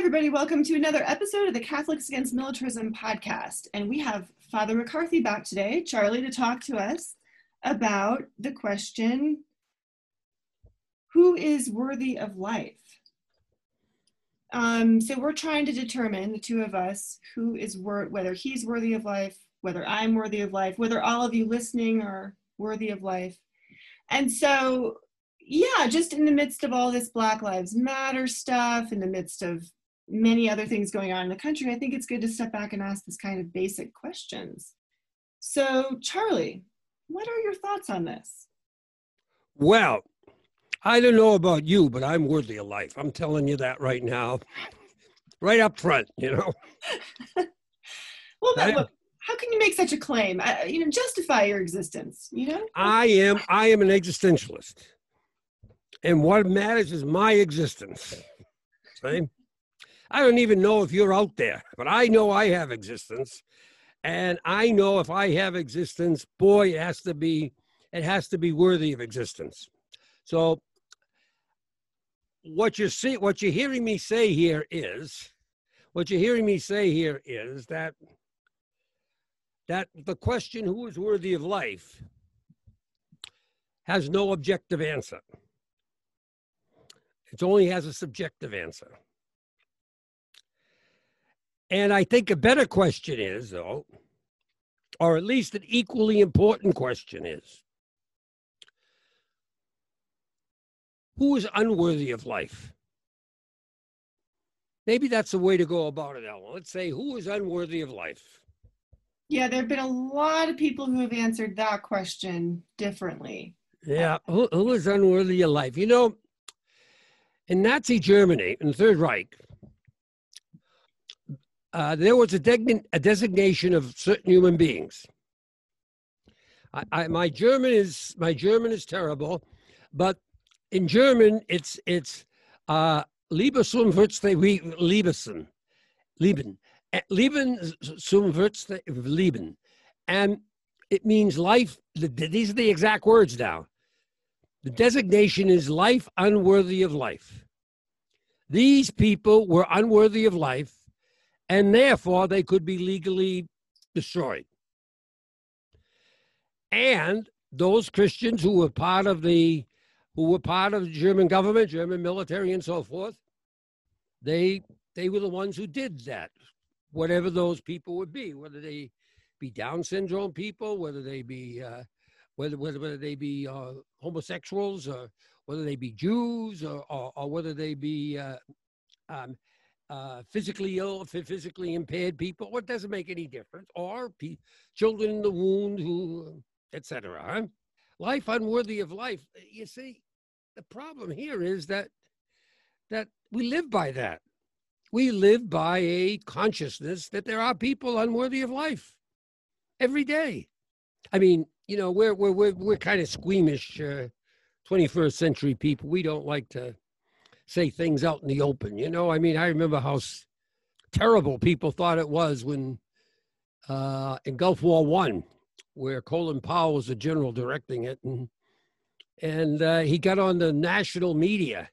everybody. Welcome to another episode of the Catholics Against Militarism podcast. And we have Father McCarthy back today, Charlie, to talk to us about the question who is worthy of life? Um, so we're trying to determine, the two of us, who is wor- whether he's worthy of life, whether I'm worthy of life, whether all of you listening are worthy of life. And so yeah, just in the midst of all this Black Lives Matter stuff, in the midst of many other things going on in the country, I think it's good to step back and ask this kind of basic questions. So, Charlie, what are your thoughts on this? Well, I don't know about you, but I'm worthy of life. I'm telling you that right now, right up front, you know. well, I, how can you make such a claim? I, you know, justify your existence. You know. I am. I am an existentialist, and what matters is my existence. See? I don't even know if you're out there, but I know I have existence. And I know if I have existence, boy, it has to be it has to be worthy of existence. So what you see what you're hearing me say here is what you're hearing me say here is that that the question who is worthy of life has no objective answer. It only has a subjective answer. And I think a better question is, though, or at least an equally important question is who is unworthy of life? Maybe that's the way to go about it, Ellen. Let's say who is unworthy of life? Yeah, there have been a lot of people who have answered that question differently. Yeah, who, who is unworthy of life? You know, in Nazi Germany, in the Third Reich, uh, there was a, de- a, designation of certain human beings. I, I, my German is my German is terrible, but in German it's it's uh, Liebe zum Liebesen, Lieben, Lieben zum Lieben, and it means life. These are the exact words now. The designation is life unworthy of life. These people were unworthy of life and therefore they could be legally destroyed. And those Christians who were part of the who were part of the German government, German military, and so forth, they they were the ones who did that, whatever those people would be, whether they be Down syndrome people, whether they be uh, whether, whether whether they be uh, homosexuals, or whether they be Jews, or or, or whether they be uh, um, uh, physically ill, physically impaired people, it doesn't make any difference, or pe- children in the wound who, etc. Huh? Life unworthy of life. You see, the problem here is that that we live by that. We live by a consciousness that there are people unworthy of life every day. I mean, you know, we're we're we're, we're kind of squeamish, uh, 21st century people. We don't like to say things out in the open. You know, I mean, I remember how terrible people thought it was when uh, in Gulf War One, where Colin Powell was the general directing it, and and uh, he got on the national media,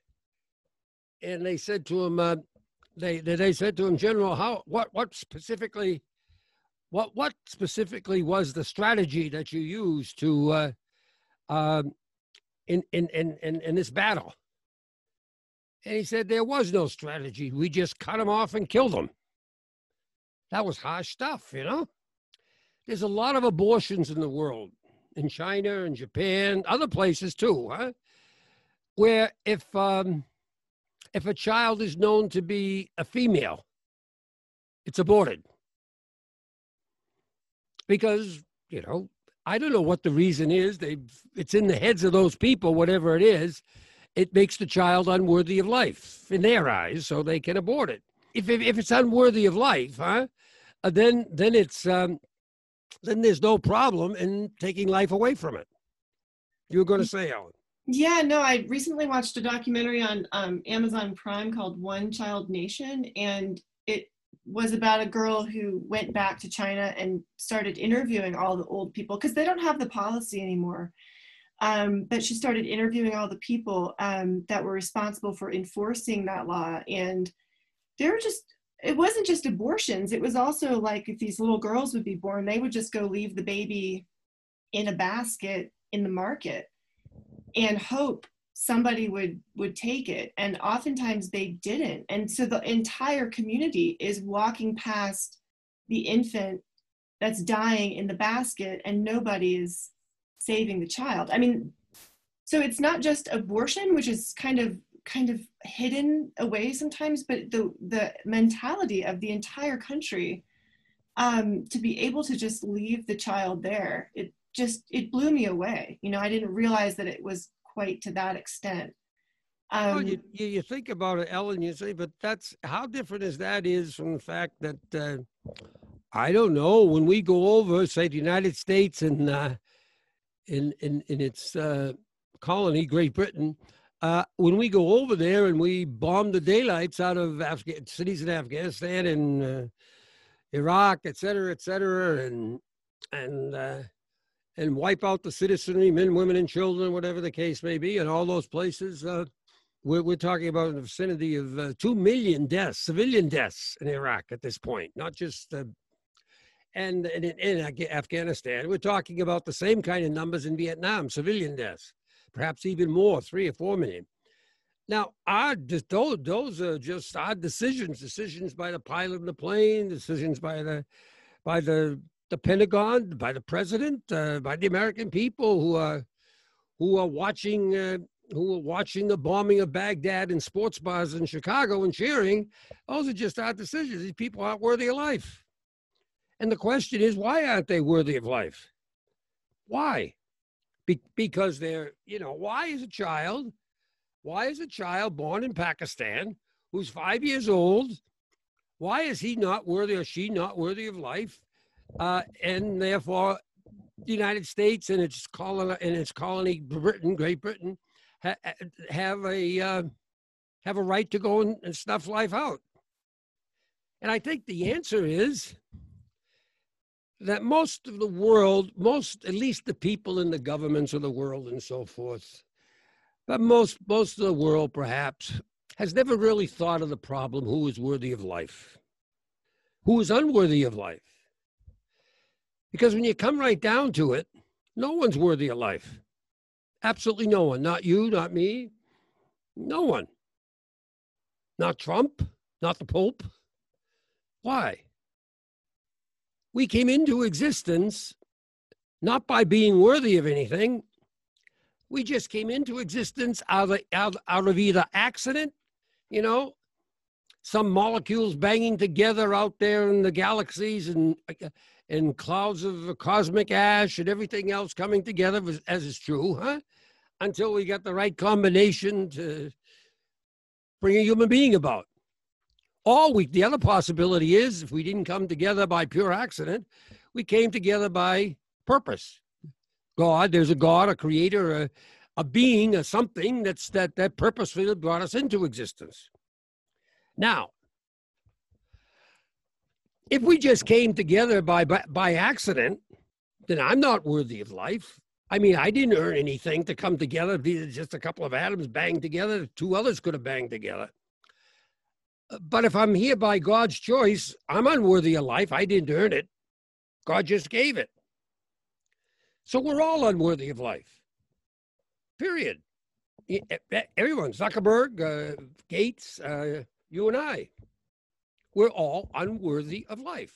and they said to him, uh, they they said to him, General, how what what specifically, what what specifically was the strategy that you used to uh, um, in, in in in in this battle? And he said there was no strategy. We just cut them off and killed them. That was harsh stuff, you know? There's a lot of abortions in the world, in China and Japan, other places too, huh? Where if um, if a child is known to be a female, it's aborted. Because, you know, I don't know what the reason is. They it's in the heads of those people, whatever it is it makes the child unworthy of life in their eyes, so they can abort it. If, if, if it's unworthy of life, huh, uh, then then it's um, then there's no problem in taking life away from it. You were going to say, Ellen. Yeah, no, I recently watched a documentary on um, Amazon Prime called One Child Nation, and it was about a girl who went back to China and started interviewing all the old people because they don't have the policy anymore um, but she started interviewing all the people um, that were responsible for enforcing that law. And there were just it wasn't just abortions. It was also like if these little girls would be born they would just go leave the baby in a basket in the market and hope somebody would would take it. And oftentimes they didn't. And so the entire community is walking past the infant that's dying in the basket and nobody is saving the child. I mean so it's not just abortion which is kind of kind of hidden away sometimes but the the mentality of the entire country um, to be able to just leave the child there it just it blew me away. You know i didn't realize that it was quite to that extent. Um, well, you, you think about it ellen you say but that's how different is that is from the fact that uh, i don't know when we go over say the united states and uh, in in in its uh, colony great britain uh, when we go over there and we bomb the daylights out of cities in Afghanistan and uh, Iraq, et cetera, et cetera, and and uh, and wipe out the citizenry, men, women, and children, whatever the case may be, in all those places, uh, we're, we're talking about in the vicinity of uh, two million deaths, civilian deaths in Iraq at this point, not just. And, and in, in Afghanistan, we're talking about the same kind of numbers in Vietnam, civilian deaths perhaps even more, three or four million. Now, odd, those, those are just odd decisions, decisions by the pilot of the plane, decisions by the, by the, the Pentagon, by the president, uh, by the American people who are, who are watching, uh, who are watching the bombing of Baghdad in sports bars in Chicago and cheering. Those are just odd decisions. These people aren't worthy of life. And the question is, why aren't they worthy of life? Why? Be- because they're, you know, why is a child, why is a child born in Pakistan who's five years old, why is he not worthy or she not worthy of life? Uh, and therefore, the United States and its colony and its colony Britain, Great Britain, ha- have a uh, have a right to go and, and snuff life out. And I think the answer is that most of the world, most, at least the people in the governments of the world and so forth, but most, most of the world perhaps has never really thought of the problem who is worthy of life, who is unworthy of life. Because when you come right down to it, no one's worthy of life. Absolutely no one. Not you, not me, no one. Not Trump, not the Pope. Why? We came into existence not by being worthy of anything. We just came into existence out of, out, out of either accident, you know, some molecules banging together out there in the galaxies and and clouds of cosmic ash and everything else coming together as, as is true, huh? Until we got the right combination to bring a human being about. All we, the other possibility is if we didn't come together by pure accident, we came together by purpose. God, there's a God, a creator, a, a being, a something that's that that purposefully brought us into existence. Now, if we just came together by, by by accident, then I'm not worthy of life. I mean, I didn't earn anything to come together. Just a couple of atoms banged together. Two others could have banged together. But if I'm here by God's choice, I'm unworthy of life. I didn't earn it. God just gave it. So we're all unworthy of life. Period. Everyone, Zuckerberg, uh, Gates, uh, you and I, we're all unworthy of life.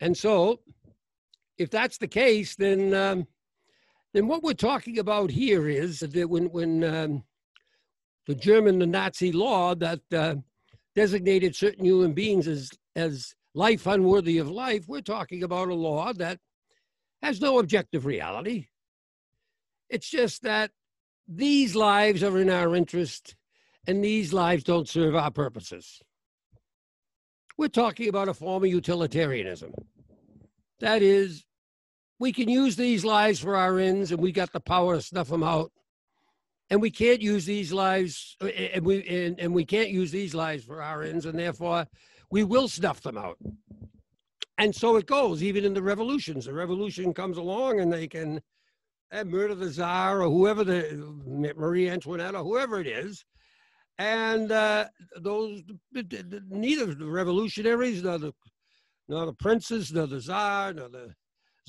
And so, if that's the case, then um, then what we're talking about here is that when when um, the German the Nazi law that uh, designated certain human beings as as life unworthy of life. We're talking about a law that has no objective reality. It's just that these lives are in our interest and these lives don't serve our purposes. We're talking about a form of utilitarianism. That is, we can use these lives for our ends and we got the power to snuff them out and we can't use these lives uh, and we and, and we can't use these lives for our ends and therefore we will snuff them out. And so it goes even in the revolutions. The revolution comes along and they can uh, murder the czar or whoever the marie antoinette or whoever it is. And uh, those, neither the revolutionaries, nor the, nor the princes, nor the czar, nor the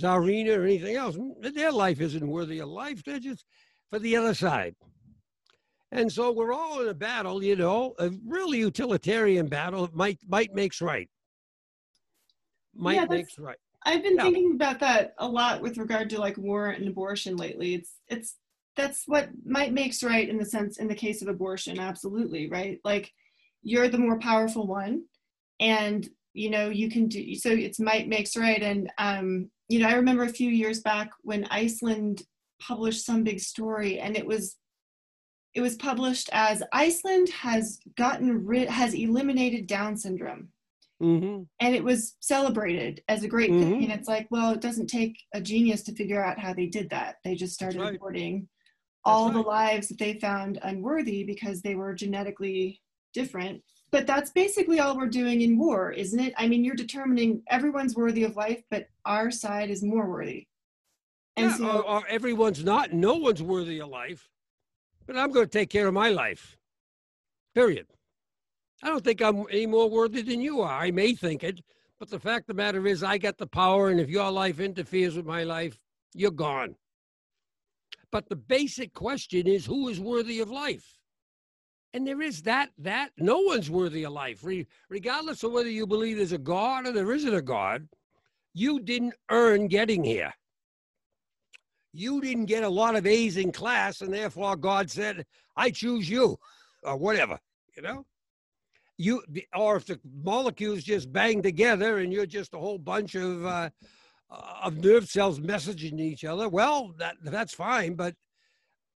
czarina, or anything else, their life isn't worthy of life. They're just for the other side. And so we're all in a battle, you know, a really utilitarian battle. Might might makes right. Might yeah, makes right. I've been yeah. thinking about that a lot with regard to like war and abortion lately. It's it's that's what might makes right in the sense in the case of abortion, absolutely, right? Like you're the more powerful one and you know you can do so it's might makes right and um you know i remember a few years back when iceland published some big story and it was it was published as Iceland has gotten rid has eliminated Down syndrome. Mm-hmm. And it was celebrated as a great mm-hmm. thing. And it's like, well, it doesn't take a genius to figure out how they did that. They just started right. reporting all right. the lives that they found unworthy because they were genetically different. But that's basically all we're doing in war, isn't it? I mean, you're determining everyone's worthy of life, but our side is more worthy. And yeah, so, or, or everyone's not. No one's worthy of life but I'm going to take care of my life. Period. I don't think I'm any more worthy than you are. I may think it, but the fact of the matter is, I got the power, and if your life interferes with my life, you're gone. But the basic question is who is worthy of life? And there is that, that no one's worthy of life. regardless of whether you believe there's a God or there isn't a God, you didn't earn getting here you didn't get a lot of A's in class, and therefore God said, I choose you, or whatever, you know? You or if the molecules just bang together and you're just a whole bunch of uh, of nerve cells messaging each other, well, that that's fine. But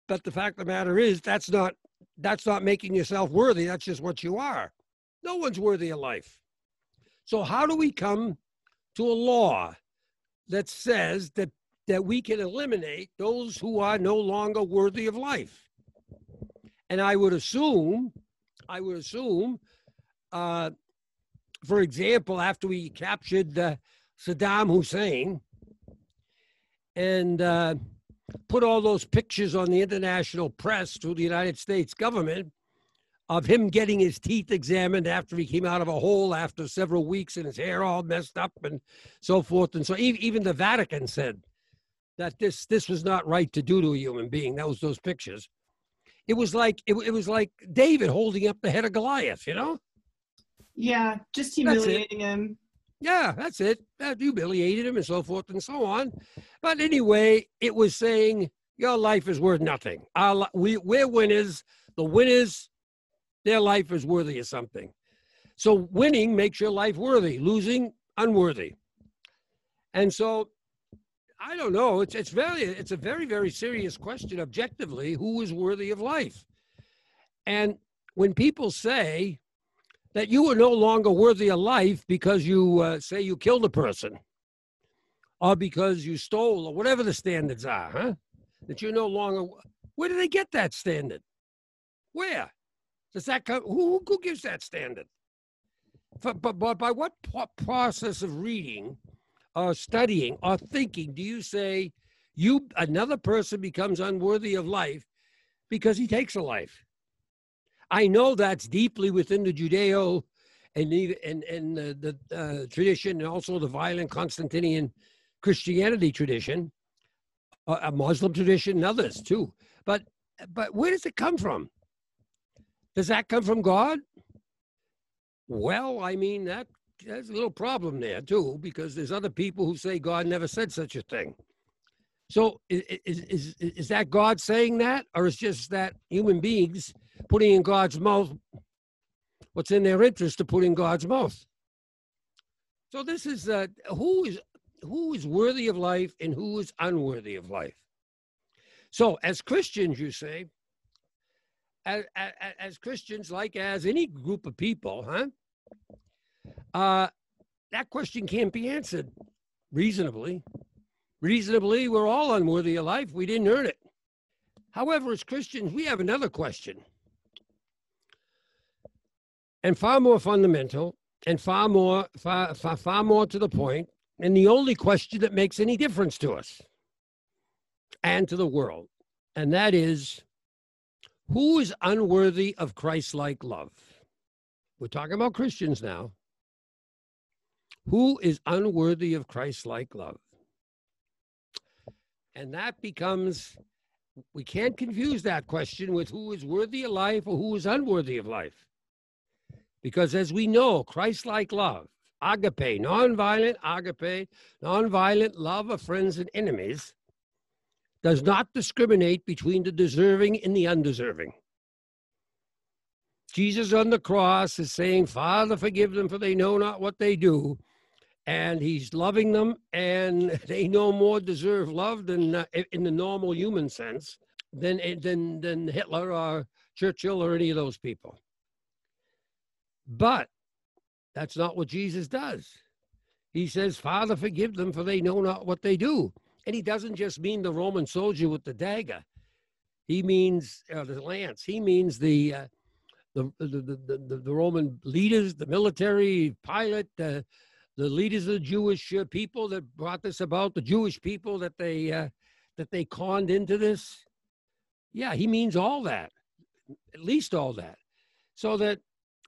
but the fact of the matter is, that's not that's not making yourself worthy. That's just what you are. No one's worthy of life. So how do we come to a law that says that that we can eliminate those who are no longer worthy of life. And I would assume, I would assume, uh, for example, after we captured uh, Saddam Hussein and uh, put all those pictures on the international press through the United States government of him getting his teeth examined after he came out of a hole after several weeks and his hair all messed up and so forth. And so even the Vatican said that this this was not right to do to a human being. That was those pictures. It was like it, it was like David holding up the head of Goliath. You know. Yeah, just humiliating him. Yeah, that's it. That humiliated him and so forth and so on. But anyway, it was saying your life is worth nothing. Our, we, we're winners. The winners, their life is worthy of something. So winning makes your life worthy. Losing, unworthy. And so I don't know. It's it's very it's a very very serious question objectively. Who is worthy of life? And when people say that you are no longer worthy of life because you uh, say you killed a person, or because you stole, or whatever the standards are, huh? That you're no longer. Where do they get that standard? Where does that come? Who who gives that standard? But, but, but by what process of reading? Or studying or thinking do you say you another person becomes unworthy of life because he takes a life? I know that's deeply within the judeo and and, and the, uh, tradition and also the violent constantinian christianity tradition a muslim tradition and others too. But but where does it come from? Does that come from god? Well i mean that there's a little problem there too, because there's other people who say God never said such a thing. So is, is, is that God saying that, or is just that human beings putting in God's mouth what's in their interest to put in God's mouth? So this is uh, who is who is worthy of life and who is unworthy of life. So as Christians, you say, as, as, as Christians, like as any group of people, huh? Uh, that question can't be answered reasonably. Reasonably, we're all unworthy of life. We didn't earn it. However, as Christians, we have another question, and far more fundamental, and far more, far, far, far more to the point, and the only question that makes any difference to us and to the world, and that is, Who is unworthy of Christ like love? We're talking about Christians now. Who is unworthy of Christ like love? And that becomes, we can't confuse that question with who is worthy of life or who is unworthy of life. Because as we know, Christ like love, agape, nonviolent agape, nonviolent love of friends and enemies, does not discriminate between the deserving and the undeserving. Jesus on the cross is saying, Father, forgive them, for they know not what they do. And he's loving them, and they no more deserve love than uh, in the normal human sense than, than, than Hitler or Churchill or any of those people. But that's not what Jesus does. He says, Father, forgive them, for they know not what they do. And he doesn't just mean the Roman soldier with the dagger. He means uh, the lance. He means the, uh, the, the, the, the, the, Roman leaders, the military, Pilate, uh, the leaders of the Jewish uh, people that brought this about, the Jewish people that they uh, that they conned into this. Yeah, he means all that, at least all that. So that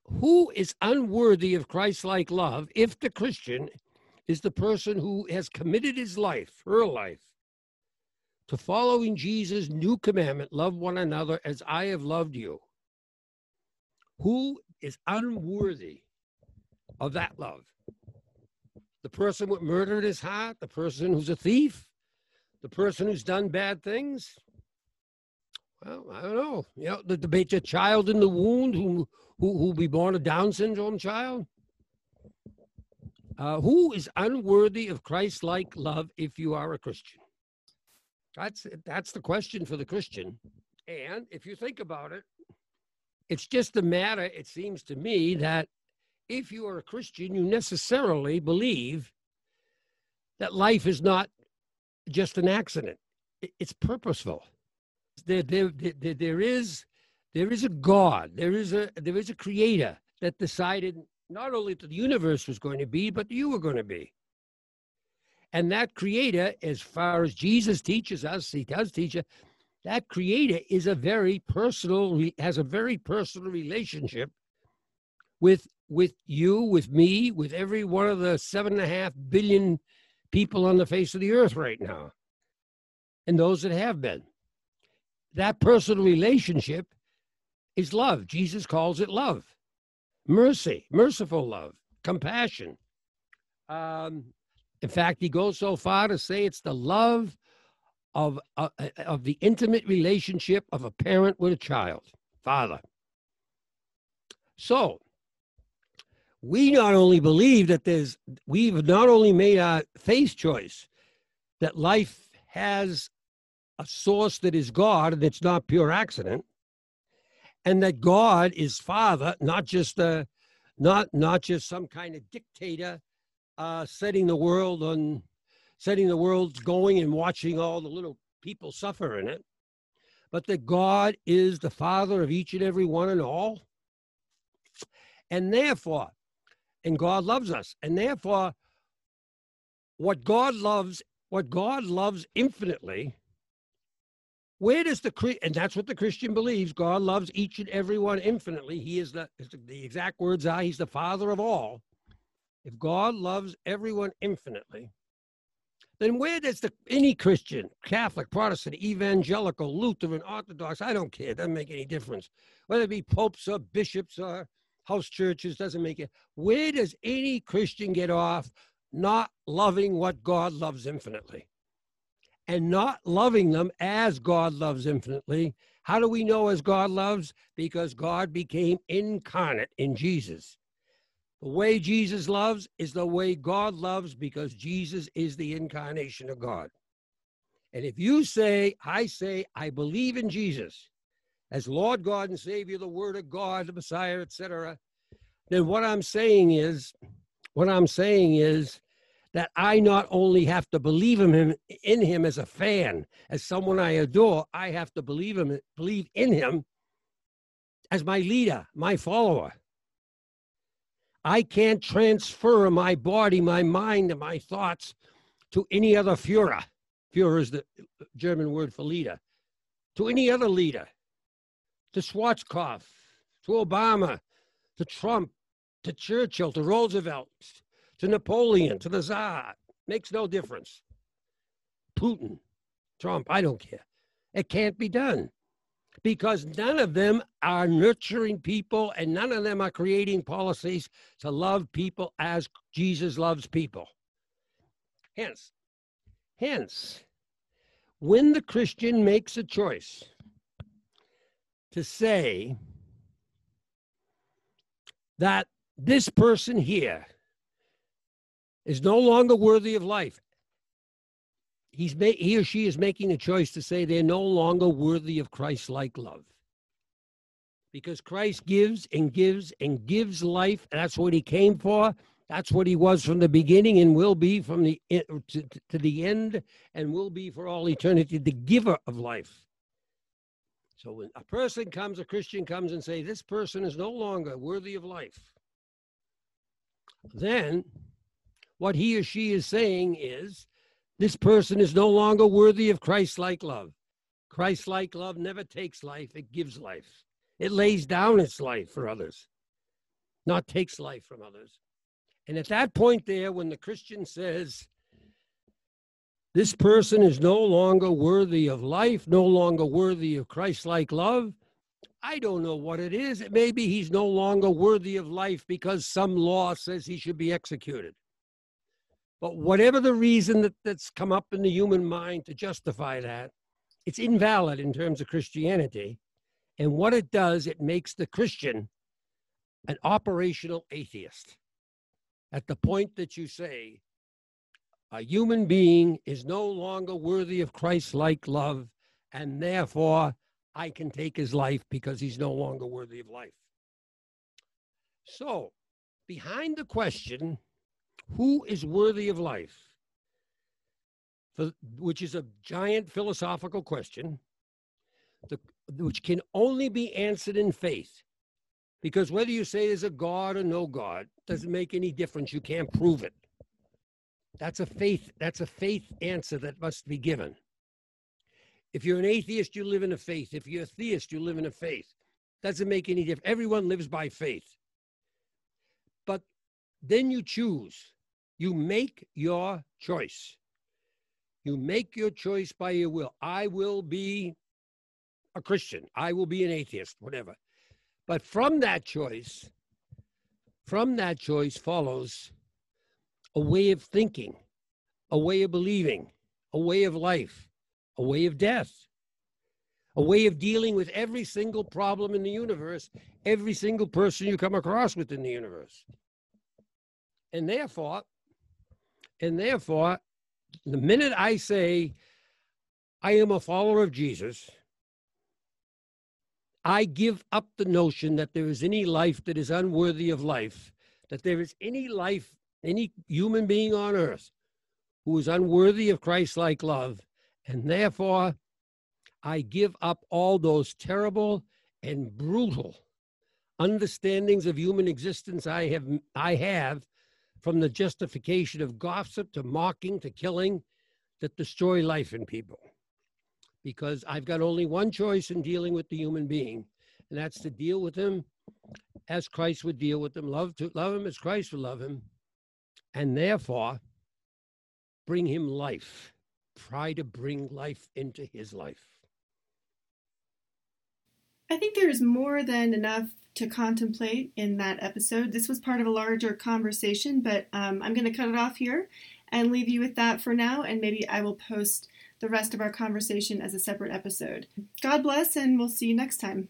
who is unworthy of Christ-like love if the Christian is the person who has committed his life, her life, to following Jesus' new commandment love one another as I have loved you. Who is unworthy of that love? The person with murder in his heart, the person who's a thief, the person who's done bad things. Well, I don't know. You know, the debate a child in the wound who who who be born a Down syndrome child. Uh, who is unworthy of Christ-like love if you are a Christian? That's that's the question for the Christian. And if you think about it, it's just a matter, it seems to me, that if you are a Christian, you necessarily believe that life is not just an accident. It's purposeful. There, there, there, there is there is a God, there is a there is a creator that decided not only that the universe was going to be, but you were going to be. And that creator, as far as Jesus teaches us, he does teach us, that creator is a very personal, has a very personal relationship with with you, with me, with every one of the seven and a half billion people on the face of the earth right now, and those that have been. That personal relationship is love. Jesus calls it love mercy, merciful love, compassion. Um, in fact, he goes so far to say it's the love of, uh, of the intimate relationship of a parent with a child, father. So, we not only believe that there's, we've not only made a faith choice that life has a source that is God and it's not pure accident, and that God is Father, not just a, not not just some kind of dictator uh, setting the world on, setting the world going and watching all the little people suffer in it, but that God is the Father of each and every one and all, and therefore, and God loves us, and therefore, what God loves, what God loves infinitely where does the and that's what the Christian believes? God loves each and every one infinitely. He is the the exact words are He's the Father of all. If God loves everyone infinitely, then where does the any Christian, Catholic, Protestant, Evangelical, Lutheran, Orthodox, I don't care, doesn't make any difference. Whether it be popes or bishops or house churches, doesn't make it. Where does any Christian get off not loving what God loves infinitely? and not loving them as God loves infinitely. How do we know as God loves? Because God became incarnate in Jesus. The way Jesus loves is the way God loves because Jesus is the incarnation of God. And if you say, I say, I believe in Jesus as Lord God and Savior, the Word of God, the Messiah, etc., then what I'm saying is, what I'm saying is, that I not only have to believe in him in him as a fan, as someone I adore, I have to believe him, believe in him as my leader, my follower. I can't transfer my body, my mind, and my thoughts to any other Führer. Führer is the German word for leader. To any other leader. To Schwarzkopf, to Obama, to Trump, to Churchill, to Roosevelt, to Napoleon, to the Tsar. Makes no difference. Putin, Trump, I don't care. It can't be done because none of them are nurturing people and none of them are creating policies to love people as Jesus loves people. Hence, hence, when the Christian makes a choice to say that this person here is no longer worthy of life he's ma- he or she is making a choice to say they're no longer worthy of Christ-like love. Because Christ gives and gives and gives life. And that's what he came for. That's what he was from the beginning and will be from the to, to the end and will be for all eternity the giver of life. So when a person comes, a Christian comes and say, this person is no longer worthy of life, then what he or she is saying is this person is no longer worthy of Christ like love. Christ like love never takes life, it gives life. It lays down its life for others, not takes life from others. And at that point, there, when the Christian says, this person is no longer worthy of life, no longer worthy of Christ like love. I don't know what it is. Maybe he's no longer worthy of life because some law says he should be executed. But whatever the reason that, that's come up in the human mind to justify that, it's invalid in terms of Christianity. And what it does, it makes the Christian an operational atheist. At the point that you say, a human being is no longer worthy of Christ like love, and therefore I can take his life because he's no longer worthy of life. So, behind the question, who is worthy of life? For, which is a giant philosophical question, the, which can only be answered in faith. Because whether you say there's a God or no God doesn't make any difference. You can't prove it. That's a faith, that's a faith answer that must be given. If you're an atheist, you live in a faith. If you're a theist, you live in a faith. Doesn't make any difference. Everyone lives by faith. But then you choose. You make your choice. You make your choice by your will. I will be a Christian. I will be an atheist, whatever. But from that choice, from that choice follows a way of thinking, a way of believing, a way of life, a way of death, a way of dealing with every single problem in the universe, every single person you come across within the universe. And therefore, and therefore, the minute I say I am a follower of Jesus, I give up the notion that there is any life that is unworthy of life, that there is any life, any human being on earth who is unworthy of Christ like love. And therefore, I give up all those terrible and brutal understandings of human existence I have, I have from the justification of gossip to mocking to killing that destroy life in people. Because I've got only one choice in dealing with the human being, and that's to deal with him as Christ would deal with them, love to love him as Christ would love him, and therefore bring him life. Try to bring life into his life. I think there's more than enough to contemplate in that episode. This was part of a larger conversation, but um, I'm going to cut it off here and leave you with that for now, and maybe I will post the rest of our conversation as a separate episode. God bless, and we'll see you next time.